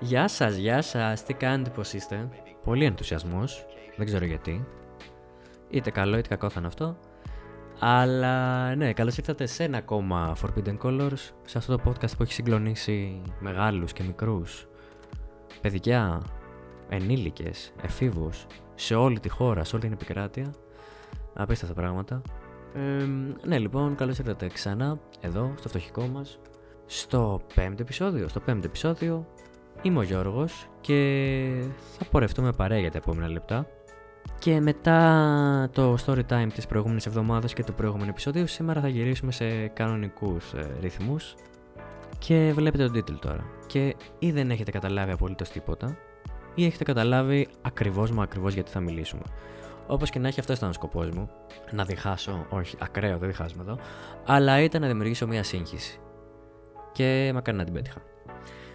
Γεια σας, γεια σας, τι κάνετε, πώς είστε; Πολύ ενθουσιασμός, δεν ξέρω γιατί. Είτε καλό είτε κακό θα είναι αυτό. Αλλά ναι, καλώς ήρθατε σε ένα ακόμα Forbidden Colors, σε αυτό το podcast που έχει συγκλονίσει μεγάλους και μικρούς, παιδιά, ενήλικες, εφήβους, σε όλη τη χώρα, σε όλη την επικράτεια. Απίστευτα πράγματα. Ε, ναι, λοιπόν, καλώς ήρθατε ξανά εδώ, στο φτωχικό μας, στο πέμπτο επεισόδιο. Στο πέμπτο επεισόδιο είμαι ο Γιώργος και θα πορευτούμε παρέα για τα επόμενα λεπτά. Και μετά το story time της προηγούμενης εβδομάδας και το προηγούμενο επεισόδιο, σήμερα θα γυρίσουμε σε κανονικούς ε, ρυθμούς. Και βλέπετε τον τίτλο τώρα. Και ή δεν έχετε καταλάβει απολύτως τίποτα, ή έχετε καταλάβει ακριβώς μα ακριβώς γιατί θα μιλήσουμε. Όπως και να έχει, αυτό ήταν ο σκοπός μου. Να διχάσω, όχι, ακραίο, δεν διχάζουμε εδώ. Αλλά ήταν να δημιουργήσω μια σύγχυση. Και μακάρι να την πέτυχα.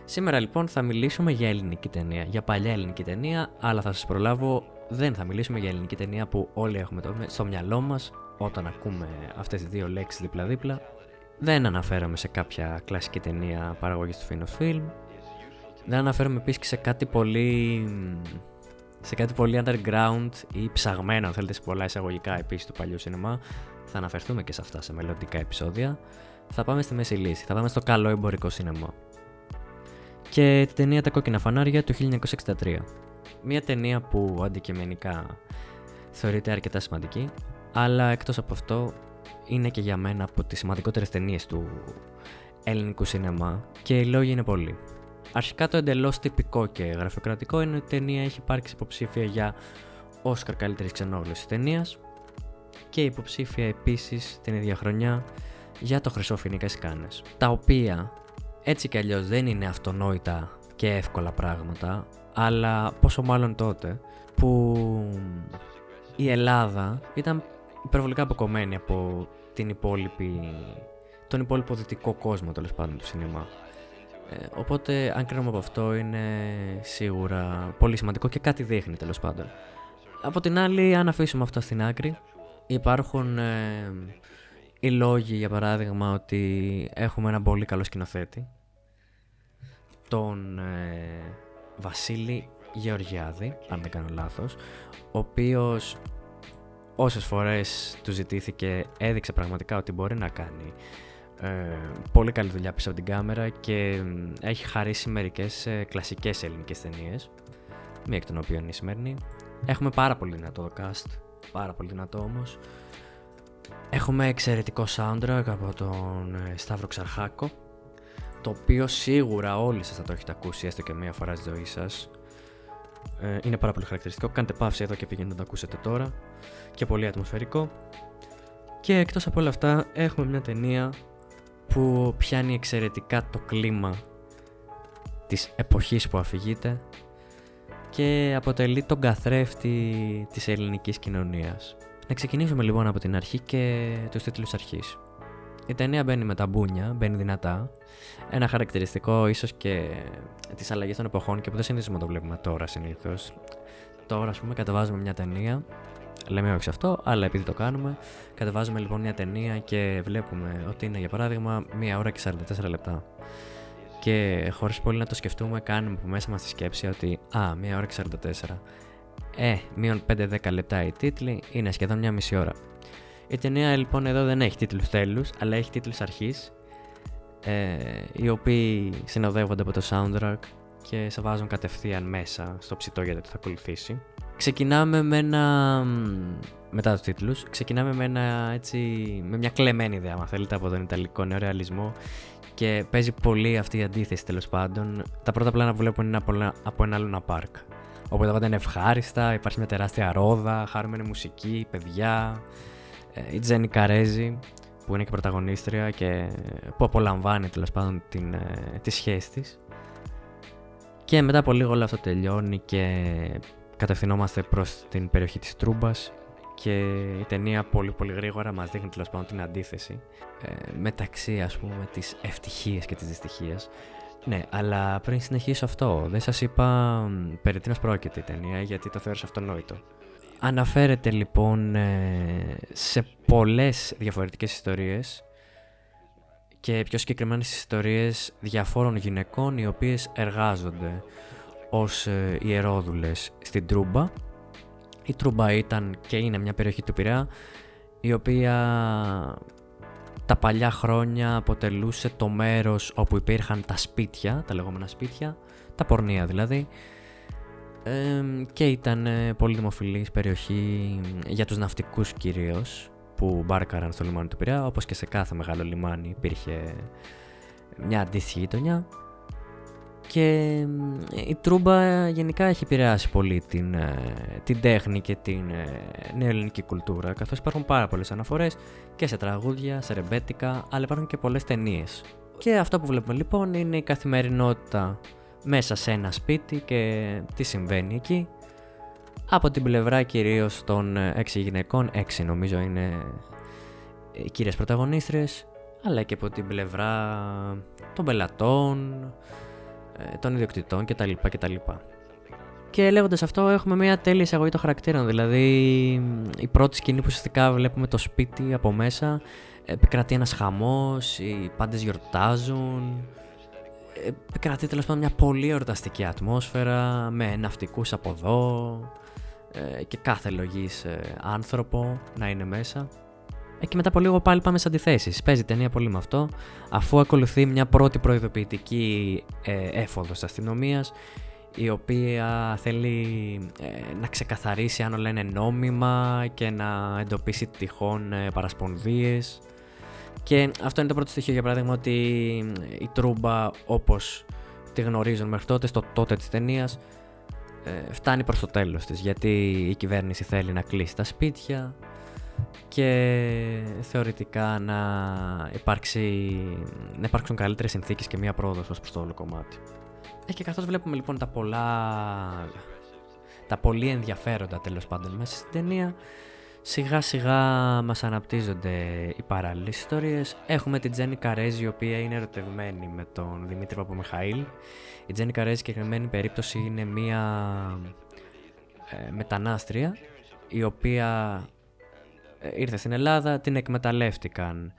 Σήμερα λοιπόν θα μιλήσουμε για ελληνική ταινία. Για παλιά ελληνική ταινία, αλλά θα σας προλάβω, δεν θα μιλήσουμε για ελληνική ταινία που όλοι έχουμε στο μυαλό μας όταν ακούμε αυτές τις δύο λέξεις δίπλα-δίπλα. Δεν αναφέρομαι σε κάποια κλασική ταινία παραγωγής του Finos Film. Δεν αναφέρομαι επίσης και σε κάτι πολύ σε κάτι πολύ underground ή ψαγμένο, αν θέλετε, σε πολλά εισαγωγικά επίσης του παλιού σινεμά. Θα αναφερθούμε και σε αυτά σε μελλοντικά επεισόδια. Θα πάμε στη μέση λύση. Θα πάμε στο καλό εμπορικό σινεμά. Και την ταινία Τα κόκκινα φανάρια του 1963. Μια ταινία που αντικειμενικά θεωρείται αρκετά σημαντική, αλλά εκτός από αυτό είναι και για μένα από τις σημαντικότερες ταινίες του ελληνικού σινεμά και οι λόγοι είναι πολλοί. Αρχικά το εντελώς τυπικό και γραφειοκρατικό είναι ότι η ταινία έχει υπάρξει υποψήφια για Όσκαρ καλύτερης ξενόγλωση ταινίας και υποψήφια επίσης την ίδια χρονιά για το Χρυσό Φοινικά Σκάνε. Τα οποία έτσι κι αλλιώς δεν είναι αυτονόητα και εύκολα πράγματα, αλλά πόσο μάλλον τότε που η Ελλάδα ήταν υπερβολικά αποκομμένη από την υπόλοιπη, τον υπόλοιπο δυτικό κόσμο τέλος πάντων του σινεμά. Ε, οπότε, αν κρίνουμε από αυτό, είναι σίγουρα πολύ σημαντικό και κάτι δείχνει τέλος πάντων. Από την άλλη, αν αφήσουμε αυτό στην άκρη, υπάρχουν ε, οι λόγοι, για παράδειγμα, ότι έχουμε ένα πολύ καλό σκηνοθέτη, τον ε, Βασίλη Γεωργιάδη, αν δεν κάνω λάθος, ο οποίος όσες φορές του ζητήθηκε έδειξε πραγματικά ότι μπορεί να κάνει ε, πολύ καλή δουλειά πίσω από την κάμερα και έχει χαρίσει μερικές ε, κλασικές ελληνικές ταινίες, μία εκ των οποίων είναι η σημερινή. Έχουμε πάρα πολύ δυνατό cast, πάρα πολύ δυνατό όμως. Έχουμε εξαιρετικό soundtrack από τον ε, Σταύρο Ξαρχάκο, το οποίο σίγουρα όλοι σας θα το έχετε ακούσει έστω και μία φορά στη ζωή σας. Ε, είναι πάρα πολύ χαρακτηριστικό. Κάντε παύση εδώ και πηγαίνετε να το ακούσετε τώρα. Και πολύ ατμοσφαιρικό. Και εκτός από όλα αυτά έχουμε μια ταινία που πιάνει εξαιρετικά το κλίμα της εποχής που αφηγείται και αποτελεί τον καθρέφτη της ελληνικής κοινωνίας. Να ξεκινήσουμε λοιπόν από την αρχή και τους τίτλους αρχής. Η ταινία μπαίνει με τα μπούνια, μπαίνει δυνατά. Ένα χαρακτηριστικό ίσως και της αλλαγής των εποχών και που δεν συνήθως το βλέπουμε τώρα συνήθως. Τώρα ας πούμε κατεβάζουμε μια ταινία Λέμε όχι σε αυτό, αλλά επειδή το κάνουμε, κατεβάζουμε λοιπόν μια ταινία και βλέπουμε ότι είναι για παράδειγμα μία ώρα και 44 λεπτά. Και χωρίς πολύ να το σκεφτούμε, κάνουμε από μέσα μας τη σκέψη ότι Α, μία ώρα και 44. Ε, μείον 5-10 λεπτά οι τίτλοι είναι σχεδόν μια μισή ώρα. Η ταινία λοιπόν εδώ δεν έχει τίτλους τέλους, αλλά έχει τίτλους αρχής, ε, οι οποίοι συνοδεύονται από το soundtrack και σε βάζουν κατευθείαν μέσα στο ψητό για το τι θα ακολουθήσει. Ξεκινάμε με ένα. Μετά τους τίτλους, ξεκινάμε με, ένα, έτσι, με μια κλεμμένη ιδέα, αν θέλετε, από τον Ιταλικό νεορεαλισμό και παίζει πολύ αυτή η αντίθεση τέλος πάντων. Τα πρώτα πλάνα που βλέπουν είναι από, από ένα άλλο πάρκ. Οπότε τα πάντα είναι ευχάριστα, υπάρχει μια τεράστια ρόδα, χαρούμενη μουσική, παιδιά. Ε, η Τζένι Καρέζη, που είναι και πρωταγωνίστρια και που απολαμβάνει τέλος πάντων την, ε, τη σχέση της. Και μετά από λίγο όλο αυτό τελειώνει και κατευθυνόμαστε προς την περιοχή της Τρούμπας και η ταινία πολύ πολύ γρήγορα μας δείχνει τέλος πάντων την αντίθεση ε, μεταξύ ας πούμε της ευτυχίας και της δυστυχίας. Ναι, αλλά πριν συνεχίσω αυτό, δεν σας είπα περί τίνος πρόκειται η ταινία γιατί το θεώρησα αυτονόητο. Αναφέρεται λοιπόν ε, σε πολλές διαφορετικές ιστορίες και πιο συγκεκριμένες ιστορίες διαφόρων γυναικών οι οποίες εργάζονται ως ε, ιερόδουλες στην Τρούμπα. Η Τρούμπα ήταν και είναι μια περιοχή του Πειραιά η οποία τα παλιά χρόνια αποτελούσε το μέρος όπου υπήρχαν τα σπίτια, τα λεγόμενα σπίτια, τα πορνεία δηλαδή, και ήταν ε, πολύ δημοφιλής περιοχή για τους ναυτικούς κυρίως που μπάρκαραν στο λιμάνι του Πειραιά όπως και σε κάθε μεγάλο λιμάνι υπήρχε μια αντίστοιχη γειτονιά και η Τρούμπα γενικά έχει επηρεάσει πολύ την, ε, την τέχνη και την ε, νεοελληνική κουλτούρα καθώς υπάρχουν πάρα πολλές αναφορές και σε τραγούδια, σε ρεμπέτικα αλλά υπάρχουν και πολλές ταινίες. Και αυτό που βλέπουμε λοιπόν είναι η καθημερινότητα μέσα σε ένα σπίτι και τι συμβαίνει εκεί. Από την πλευρά κυρίως των έξι γυναικών, έξι νομίζω είναι οι κύριες πρωταγωνίστρες, αλλά και από την πλευρά των πελατών, ε, των ιδιοκτητών κτλ. κτλ. Και λέγοντας αυτό έχουμε μια τέλεια εισαγωγή των χαρακτήρων, δηλαδή η πρώτη σκηνή που ουσιαστικά βλέπουμε το σπίτι από μέσα, επικρατεί ένας χαμός, οι πάντες γιορτάζουν, επικρατεί τέλος πάντων μια πολύ εορταστική ατμόσφαιρα με ναυτικούς από εδώ ε, και κάθε λογής ε, άνθρωπο να είναι μέσα. Ε, και μετά από λίγο πάλι πάμε σε αντιθέσεις. Παίζει ταινία πολύ με αυτό, αφού ακολουθεί μια πρώτη προειδοποιητική ε, έφοδος αστυνομίας, η οποία θέλει ε, να ξεκαθαρίσει αν όλα είναι νόμιμα και να εντοπίσει τυχόν ε, παρασπονδίες και αυτό είναι το πρώτο στοιχείο, για παράδειγμα, ότι η Τρούμπα, όπως τη γνωρίζουν μέχρι τότε, στο τότε της ταινίας, ε, φτάνει προς το τέλος της γιατί η κυβέρνηση θέλει να κλείσει τα σπίτια και θεωρητικά να, υπάρξει, να υπάρξουν καλύτερες συνθήκες και μία πρόοδος ως προς το όλο κομμάτι. Ε, και καθώς βλέπουμε λοιπόν τα πολλά τα πολύ ενδιαφέροντα τέλος πάντων μέσα στην ταινία Σιγά σιγά μας αναπτύσσονται οι παράλληλες ιστορίες. Έχουμε την Τζέννη Καρέζη η οποία είναι ερωτευμένη με τον Δημήτρη Παπομιχαήλ. Η Τζέννη Καρέζη συγκεκριμένη περίπτωση είναι μία ε, μετανάστρια η οποία ε, ήρθε στην Ελλάδα, την εκμεταλλεύτηκαν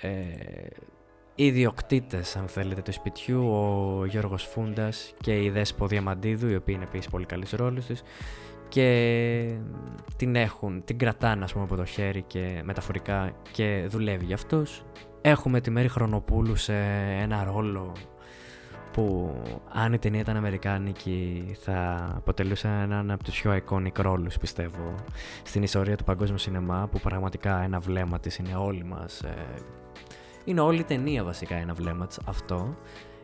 ε, οι ιδιοκτήτες αν θέλετε του σπιτιού, ο Γιώργος Φούντας και η Δέσπο Διαμαντίδου, οι οποίοι είναι επίσης πολύ καλής ρόλους της και την έχουν, την κρατάνε ας πούμε από το χέρι και μεταφορικά και δουλεύει για αυτούς. Έχουμε τη Μέρη Χρονοπούλου σε ένα ρόλο που αν η ταινία ήταν αμερικάνικη θα αποτελούσε έναν από τους πιο iconic ρόλους πιστεύω στην ιστορία του παγκόσμιου σινεμά που πραγματικά ένα βλέμμα της είναι όλοι μας ε, είναι όλη η ταινία βασικά ένα βλέμμα της αυτό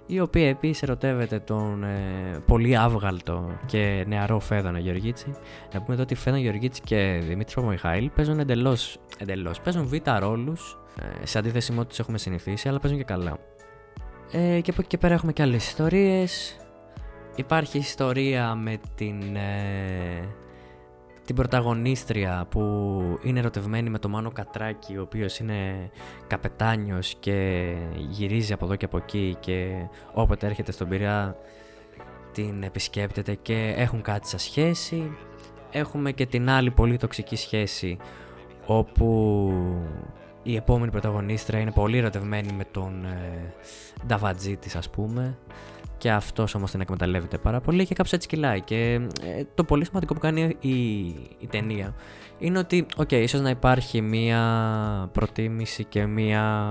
η οποία επίσης ερωτεύεται τον ε, πολύ άβγαλτο και νεαρό Φέδωνα Γεωργίτση. Να πούμε εδώ ότι Φέδωνα Γεωργίτση και Δημήτρης Μιχαήλ παίζουν εντελώς. Εντελώς, παίζουν β' ρόλους ε, σε αντίθεση με ό,τι τους έχουμε συνηθίσει, αλλά παίζουν και καλά. Ε, και από εκεί και πέρα έχουμε και άλλες ιστορίες. Υπάρχει ιστορία με την ε, την πρωταγωνίστρια που είναι ερωτευμένη με τον Μάνο Κατράκη ο οποίος είναι καπετάνιος και γυρίζει από εδώ και από εκεί και όποτε έρχεται στον Πειραιά την επισκέπτεται και έχουν κάτι σαν σχέση. Έχουμε και την άλλη πολύ τοξική σχέση όπου η επόμενη πρωταγωνίστρια είναι πολύ ερωτευμένη με τον ε, Νταβατζή της ας πούμε. Και αυτός όμως την εκμεταλλεύεται πάρα πολύ και κάπως έτσι κυλάει. Και ε, το πολύ σημαντικό που κάνει η, η ταινία είναι ότι, οκ, okay, ίσως να υπάρχει μία προτίμηση και μία...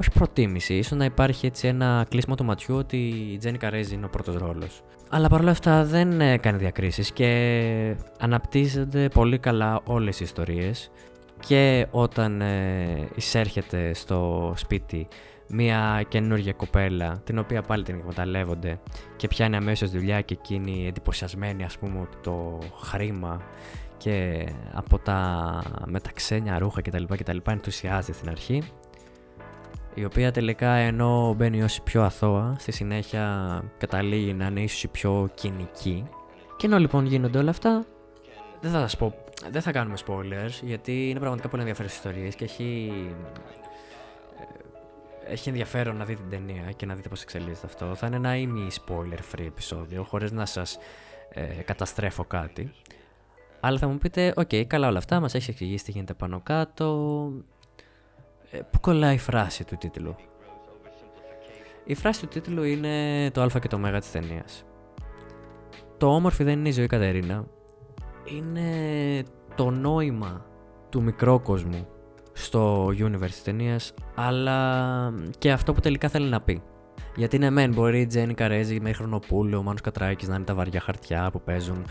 Όχι προτίμηση, ίσως να υπάρχει έτσι ένα κλείσιμο του ματιού ότι η Τζένι Καρέζη είναι ο πρώτος ρόλος. Αλλά παρόλα αυτά δεν κάνει διακρίσεις και αναπτύσσονται πολύ καλά όλες οι ιστορίες και όταν ε, εισέρχεται στο σπίτι μια καινούργια κοπέλα, την οποία πάλι την εκμεταλλεύονται και πιάνει αμέσως δουλειά και εκείνη εντυπωσιασμένη ας πούμε από το χρήμα και από τα μεταξένια ρούχα κτλ. κτλ ενθουσιάζεται στην αρχή η οποία τελικά ενώ μπαίνει ως πιο αθώα στη συνέχεια καταλήγει να είναι ίσως η πιο κοινική και ενώ λοιπόν γίνονται όλα αυτά δεν θα σας πω δεν θα κάνουμε spoilers γιατί είναι πραγματικά πολύ ενδιαφέρουσες ιστορίες και έχει έχει ενδιαφέρον να δείτε την ταινία και να δείτε πώς εξελίσσεται αυτό. Θα είναι ένα ημι spoiler free επεισόδιο, χωρίς να σας ε, καταστρέφω κάτι. Αλλά θα μου πείτε, οκ, καλά όλα αυτά, μας έχεις εξηγήσει τι γίνεται πάνω κάτω. Ε, πού κολλάει η φράση του τίτλου; Η φράση του τίτλου είναι το α και το ω της ταινίας. Το όμορφη δεν είναι η ζωή Κατερίνα. Είναι το νόημα του μικρόκοσμου στο universe της ταινίας, αλλά και αυτό που τελικά θέλει να πει. Γιατί ναι, μεν μπορεί η Τζένι Καρέζη με Χρονοπούλου, ο Μάνος Κατράκης να είναι τα βαριά χαρτιά που παίζουν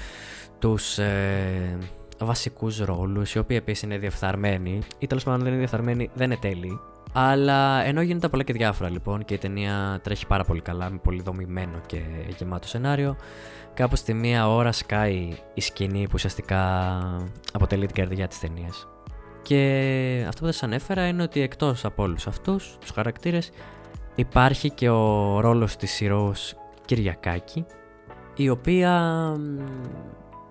τους ε, βασικούς ρόλους, οι οποίοι επίσης είναι διεφθαρμένοι, ή τέλος πάντων δεν είναι διεφθαρμένοι, δεν είναι τέλειοι. Αλλά ενώ γίνεται πολλά και διάφορα λοιπόν και η ταινία τρέχει πάρα πολύ καλά, με πολύ δομημένο και γεμάτο σενάριο, κάπου στη μία ώρα σκάει η σκηνή που ουσιαστικά αποτελεί την καρδιά της ταινίας. Και αυτό που δεν σας ανέφερα είναι ότι εκτός από όλους αυτούς τους χαρακτήρες υπάρχει και ο ρόλος της Συρός Κυριακάκη η οποία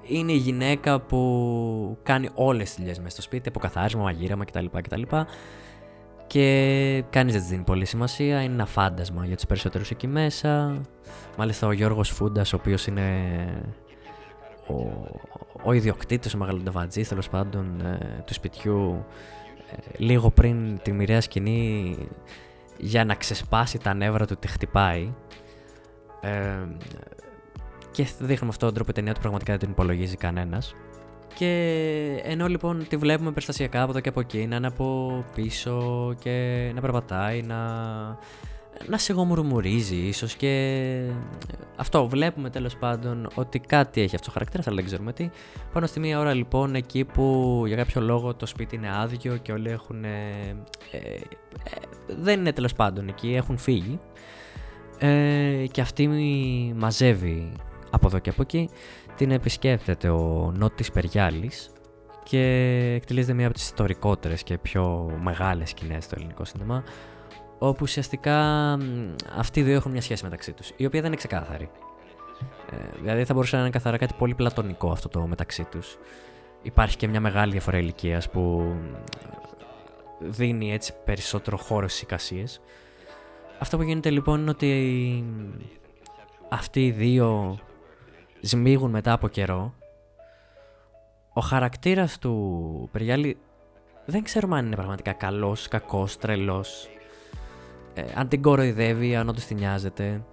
είναι η γυναίκα που κάνει όλες τις δουλειές μέσα στο σπίτι, από καθάρισμα, μαγείρεμα κτλ. κτλ. Και κανείς δεν της δίνει πολύ σημασία, είναι ένα φάντασμα για τους περισσότερους εκεί μέσα. Μάλιστα ο Γιώργος Φούντας, ο οποίος είναι ο, ο ιδιοκτήτης, ο μεγαλοντεβατζής τέλος πάντων ε, του σπιτιού, ε, λίγο πριν τη μοιραία σκηνή για να ξεσπάσει τα νεύρα του τη χτυπάει. Ε, και δείχνουμε αυτόν τον τρόπο η ταινία του πραγματικά δεν την υπολογίζει κανένας. Και ενώ λοιπόν τη βλέπουμε περιστασιακά από εδώ και από εκεί, να είναι από πίσω και να περπατάει, να, να σιγομουρμουρίζει ίσως και αυτό βλέπουμε τέλος πάντων ότι κάτι έχει αυτό ο χαρακτήρας, αλλά δεν ξέρουμε τι. Πάνω στη μία ώρα λοιπόν εκεί που για κάποιο λόγο το σπίτι είναι άδειο και όλοι έχουν... Ε, ε, δεν είναι τέλος πάντων εκεί, έχουν φύγει. Ε, και αυτή μαζεύει από εδώ και από εκεί. Την επισκέπτεται ο Νότης Περιάλης και εκτελείται μία από τις ιστορικότερες και πιο μεγάλες σκηνές στο ελληνικό σινεμά όπου ουσιαστικά αυτοί οι δύο έχουν μια σχέση μεταξύ τους η οποία δεν είναι ξεκάθαρη. Ε, δηλαδή θα μπορούσε να είναι καθαρά κάτι πολύ πλατωνικό αυτό το μεταξύ τους. Υπάρχει και μια μεγάλη διαφορά ηλικίας που δίνει έτσι περισσότερο χώρο στις εικασίες. Αυτό που γίνεται λοιπόν είναι ότι αυτοί οι δύο σμίγουν μετά από καιρό. Ο χαρακτήρας του Περιάλη δεν ξέρουμε αν είναι πραγματικά καλός, κακός, τρελός. Ε, αν την κοροϊδεύει, αν όντως την νοιάζεται.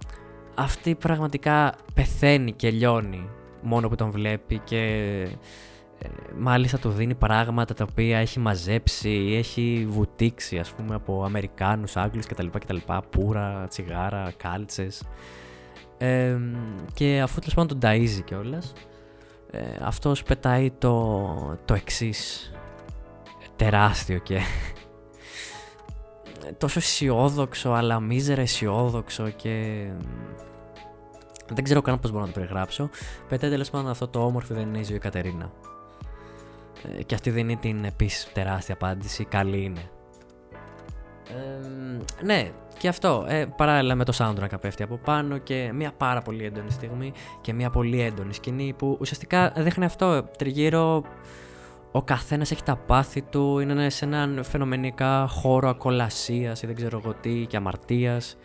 Αυτή πραγματικά πεθαίνει και λιώνει μόνο που τον βλέπει και ε, μάλιστα του δίνει πράγματα τα οποία έχει μαζέψει ή έχει βουτήξει ας πούμε από Αμερικάνους, Άγγλους κτλ. κτλ πουρα, τσιγάρα, κάλτσες και αφού τέλος πάντων τον ταΐζει κιόλας, ε, αυτός πετάει το, το εξής τεράστιο και τόσο αισιόδοξο αλλά μίζερα αισιόδοξο και δεν ξέρω καν πώς μπορώ να το περιγράψω. Πετάει τέλος πάντων αυτό το όμορφο δεν είναι η ζωή Κατερίνα. Ε, και αυτή δίνει την επίσης τεράστια απάντηση. Καλή είναι ναι, και αυτό. Ε, παράλληλα με το soundtrack πέφτει από πάνω και μια πάρα πολύ έντονη στιγμή και μια πολύ έντονη σκηνή που ουσιαστικά δείχνει αυτό. Τριγύρω ο καθένας έχει τα πάθη του, είναι σε έναν φαινομενικά χώρο ακολασίας ή δεν ξέρω εγώ τι και αμαρτίας.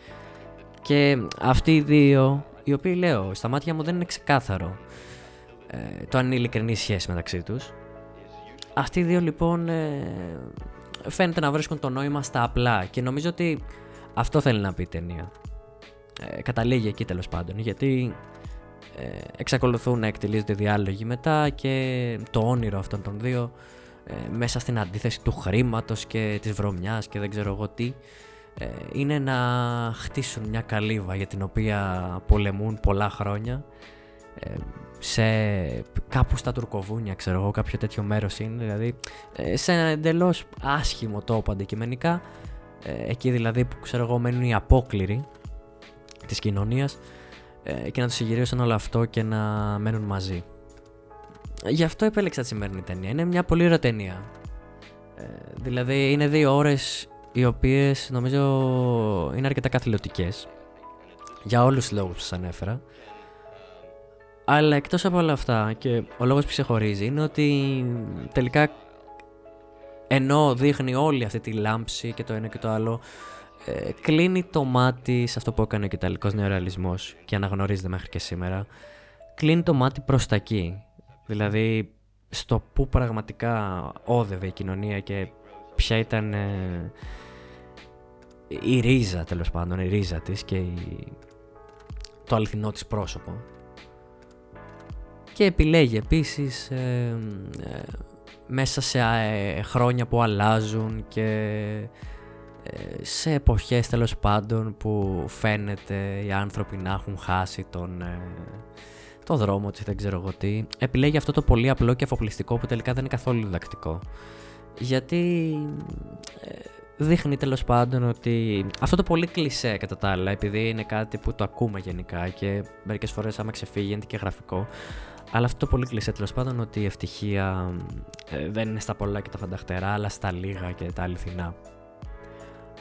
Και αυτοί οι δύο, οι οποίοι λέω, στα μάτια μου δεν είναι ξεκάθαρο ε, το αν είναι ειλικρινή σχέση μεταξύ τους. Αυτοί οι δύο λοιπόν ε, φαίνεται να βρίσκουν το νόημα στα απλά και νομίζω ότι αυτό θέλει να πει η ταινία. Ε, καταλήγει εκεί τέλος πάντων γιατί ε, εξακολουθούν να εκτελίζονται διάλογοι μετά και το όνειρο αυτών των δύο ε, μέσα στην αντίθεση του χρήματος και της βρωμιάς και δεν ξέρω εγώ τι ε, είναι να χτίσουν μια καλύβα για την οποία πολεμούν πολλά χρόνια ε, σε κάπου στα τουρκοβούνια, ξέρω εγώ, κάποιο τέτοιο μέρος είναι, δηλαδή ε, σε ένα εντελώς άσχημο τόπο αντικειμενικά, ε, εκεί δηλαδή που ξέρω εγώ μένουν οι απόκληροι της κοινωνίας και να τους συγκυρίσουν όλο αυτό και να μένουν μαζί. Γι' αυτό επέλεξα τη σημερινή ταινία. Είναι μια πολύ ωραία ταινία. δηλαδή είναι δύο ώρες οι οποίες νομίζω είναι αρκετά καθηλωτικές για όλους τους λόγους που σας ανέφερα. Αλλά εκτός από όλα αυτά και ο λόγος που ξεχωρίζει είναι ότι τελικά ενώ δείχνει όλη αυτή τη λάμψη και το ένα και το άλλο ε, κλείνει το μάτι σε αυτό που έκανε ο Ιταλικός νεορεαλισμός και αναγνωρίζεται μέχρι και σήμερα κλείνει το μάτι προς τα εκεί δηλαδή στο που πραγματικά όδευε η κοινωνία και ποια ήταν ε, η ρίζα τέλος πάντων, η ρίζα της και η... το αληθινό της πρόσωπο. Και επιλέγει επίσης ε, ε, μέσα σε ε, χρόνια που αλλάζουν και σε εποχές τέλος πάντων που φαίνεται οι άνθρωποι να έχουν χάσει τον, το δρόμο της, δεν ξέρω εγώ τι, επιλέγει αυτό το πολύ απλό και αφοπλιστικό που τελικά δεν είναι καθόλου διδακτικό. Γιατί δείχνει τέλος πάντων ότι αυτό το πολύ κλισέ κατά τα άλλα, επειδή είναι κάτι που το ακούμε γενικά και μερικές φορές άμα ξεφύγει είναι και γραφικό, αλλά αυτό το πολύ κλεισέ τέλος πάντων ότι η ευτυχία ε, δεν είναι στα πολλά και τα φανταχτερά, αλλά στα λίγα και τα αληθινά.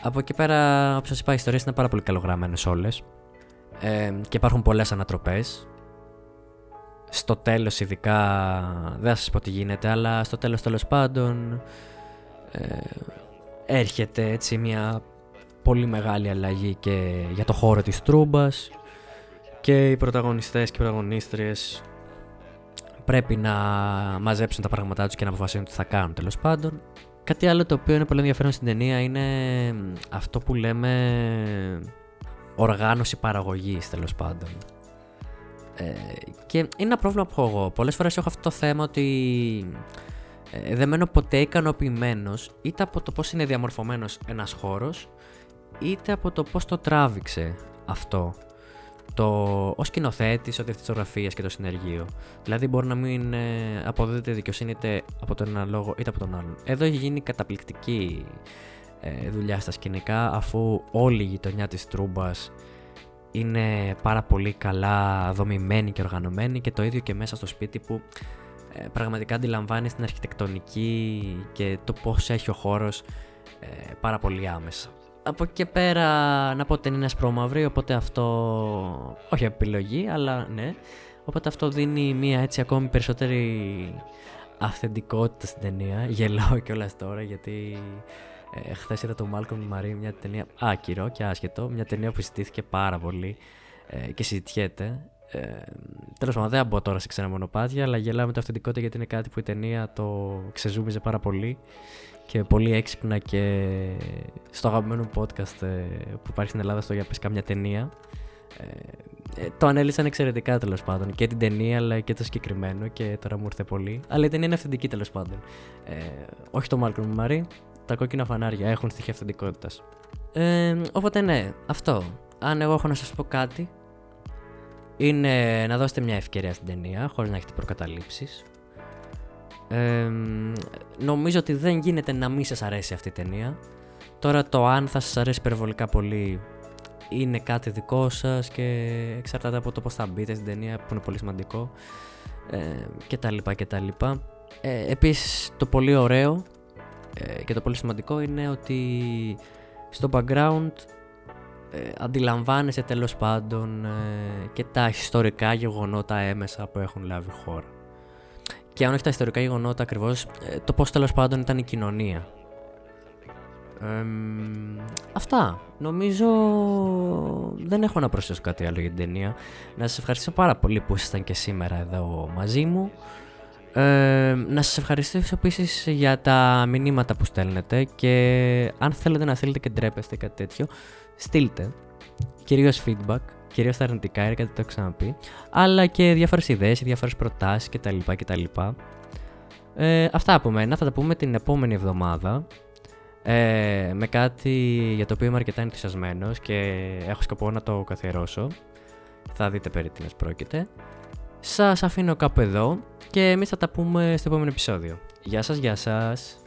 Από εκεί πέρα, όπως σας είπα, οι ιστορίες είναι πάρα πολύ καλογραμμένες όλες ε, και υπάρχουν πολλές ανατροπές. Στο τέλος, ειδικά, δεν θα σας πω τι γίνεται, αλλά στο τέλος τέλος πάντων ε, έρχεται έτσι μια πολύ μεγάλη αλλαγή και για το χώρο της Τρούμπας και οι πρωταγωνιστές και οι πρωταγωνίστριες πρέπει να μαζέψουν τα πράγματά τους και να αποφασίσουν τι θα κάνουν τέλος πάντων. Κάτι άλλο το οποίο είναι πολύ ενδιαφέρον στην ταινία είναι αυτό που λέμε οργάνωση παραγωγής τέλος πάντων. Ε, και είναι ένα πρόβλημα που έχω εγώ. Πολλές φορές έχω αυτό το θέμα ότι ε, δεν μένω ποτέ ικανοποιημένος είτε από το πώς είναι διαμορφωμένος ένας χώρος είτε από το πώς το τράβηξε αυτό το, ο σκηνοθέτης, ο διευθυντή και το συνεργείο. Δηλαδή, μπορεί να μην ε, αποδίδεται δικαιοσύνη είτε από τον ένα λόγο είτε από τον άλλον. Εδώ έχει γίνει καταπληκτική ε, δουλειά στα σκηνικά, αφού όλη η γειτονιά της Τρούμπας είναι πάρα πολύ καλά δομημένη και οργανωμένη και το ίδιο και μέσα στο σπίτι που ε, πραγματικά αντιλαμβάνει την αρχιτεκτονική και το πώς έχει ο χώρος ε, πάρα πολύ άμεσα από εκεί και πέρα να πω ότι είναι ασπρόμαυρη, οπότε αυτό, όχι επιλογή, αλλά ναι. Οπότε αυτό δίνει μια έτσι ακόμη περισσότερη αυθεντικότητα στην ταινία. Γελάω κιόλας τώρα γιατί ε, χθες είδα το Malcolm Marie, μια ταινία άκυρο και άσχετο, μια ταινία που συζητήθηκε πάρα πολύ ε, και συζητιέται. Ε, Τέλος πάντων, δεν θα μπω τώρα σε ξένα μονοπάτια, αλλά γελάω με το αυθεντικότητα γιατί είναι κάτι που η ταινία το ξεζούμιζε πάρα πολύ και πολύ έξυπνα και στο αγαπημένο podcast ε, που υπάρχει στην Ελλάδα στο για πες κάμια ταινία ε, ε, το ανέλησαν εξαιρετικά τέλος πάντων και την ταινία αλλά και το συγκεκριμένο και τώρα μου ήρθε πολύ. Αλλά η ταινία είναι αυθεντική τέλος πάντων. Ε, όχι το Malcolm Μαρή τα κόκκινα φανάρια έχουν στοιχεία αυθεντικότητας. Ε, οπότε ναι αυτό. Αν εγώ έχω να σας πω κάτι είναι να δώσετε μια ευκαιρία στην ταινία χωρίς να έχετε προκαταλήψεις νομίζω ότι δεν γίνεται να μην σας αρέσει αυτή η ταινία. Τώρα το αν θα σας αρέσει υπερβολικά πολύ είναι κάτι δικό σας και εξαρτάται από το πώς θα μπείτε στην ταινία που είναι πολύ σημαντικό ε, και τα λοιπά και τα λοιπά. Ε, επίσης το πολύ ωραίο ε, και το πολύ σημαντικό είναι ότι στο background ε, αντιλαμβάνεσαι τέλος πάντων ε, και τα ιστορικά γεγονότα έμεσα που έχουν λάβει χώρα και αν όχι τα ιστορικά γεγονότα ακριβώς, ε, το πώς τέλος πάντων ήταν η κοινωνία. αυτά. Νομίζω δεν έχω να προσθέσω κάτι άλλο για την ταινία. Να σας ευχαριστήσω πάρα πολύ που ήσασταν και σήμερα εδώ μαζί μου. να σας ευχαριστήσω επίσης για τα μηνύματα που στέλνετε και αν θέλετε να θέλετε και ντρέπεστε κάτι τέτοιο, στείλτε κυρίως feedback κυρίως τα αρνητικά, είναι κάτι το έχω ξαναπεί, αλλά και διάφορες ιδέες, διάφορες προτάσεις κτλ. κτλ. Ε, αυτά από μένα. Θα τα πούμε την επόμενη εβδομάδα. Ε, με κάτι για το οποίο είμαι αρκετά ενθουσιασμένος και έχω σκοπό να το καθιερώσω. Θα δείτε περί τίνος πρόκειται. Σας αφήνω κάπου εδώ και εμείς θα τα πούμε στο επόμενο επεισόδιο. Γεια σας, γεια σας.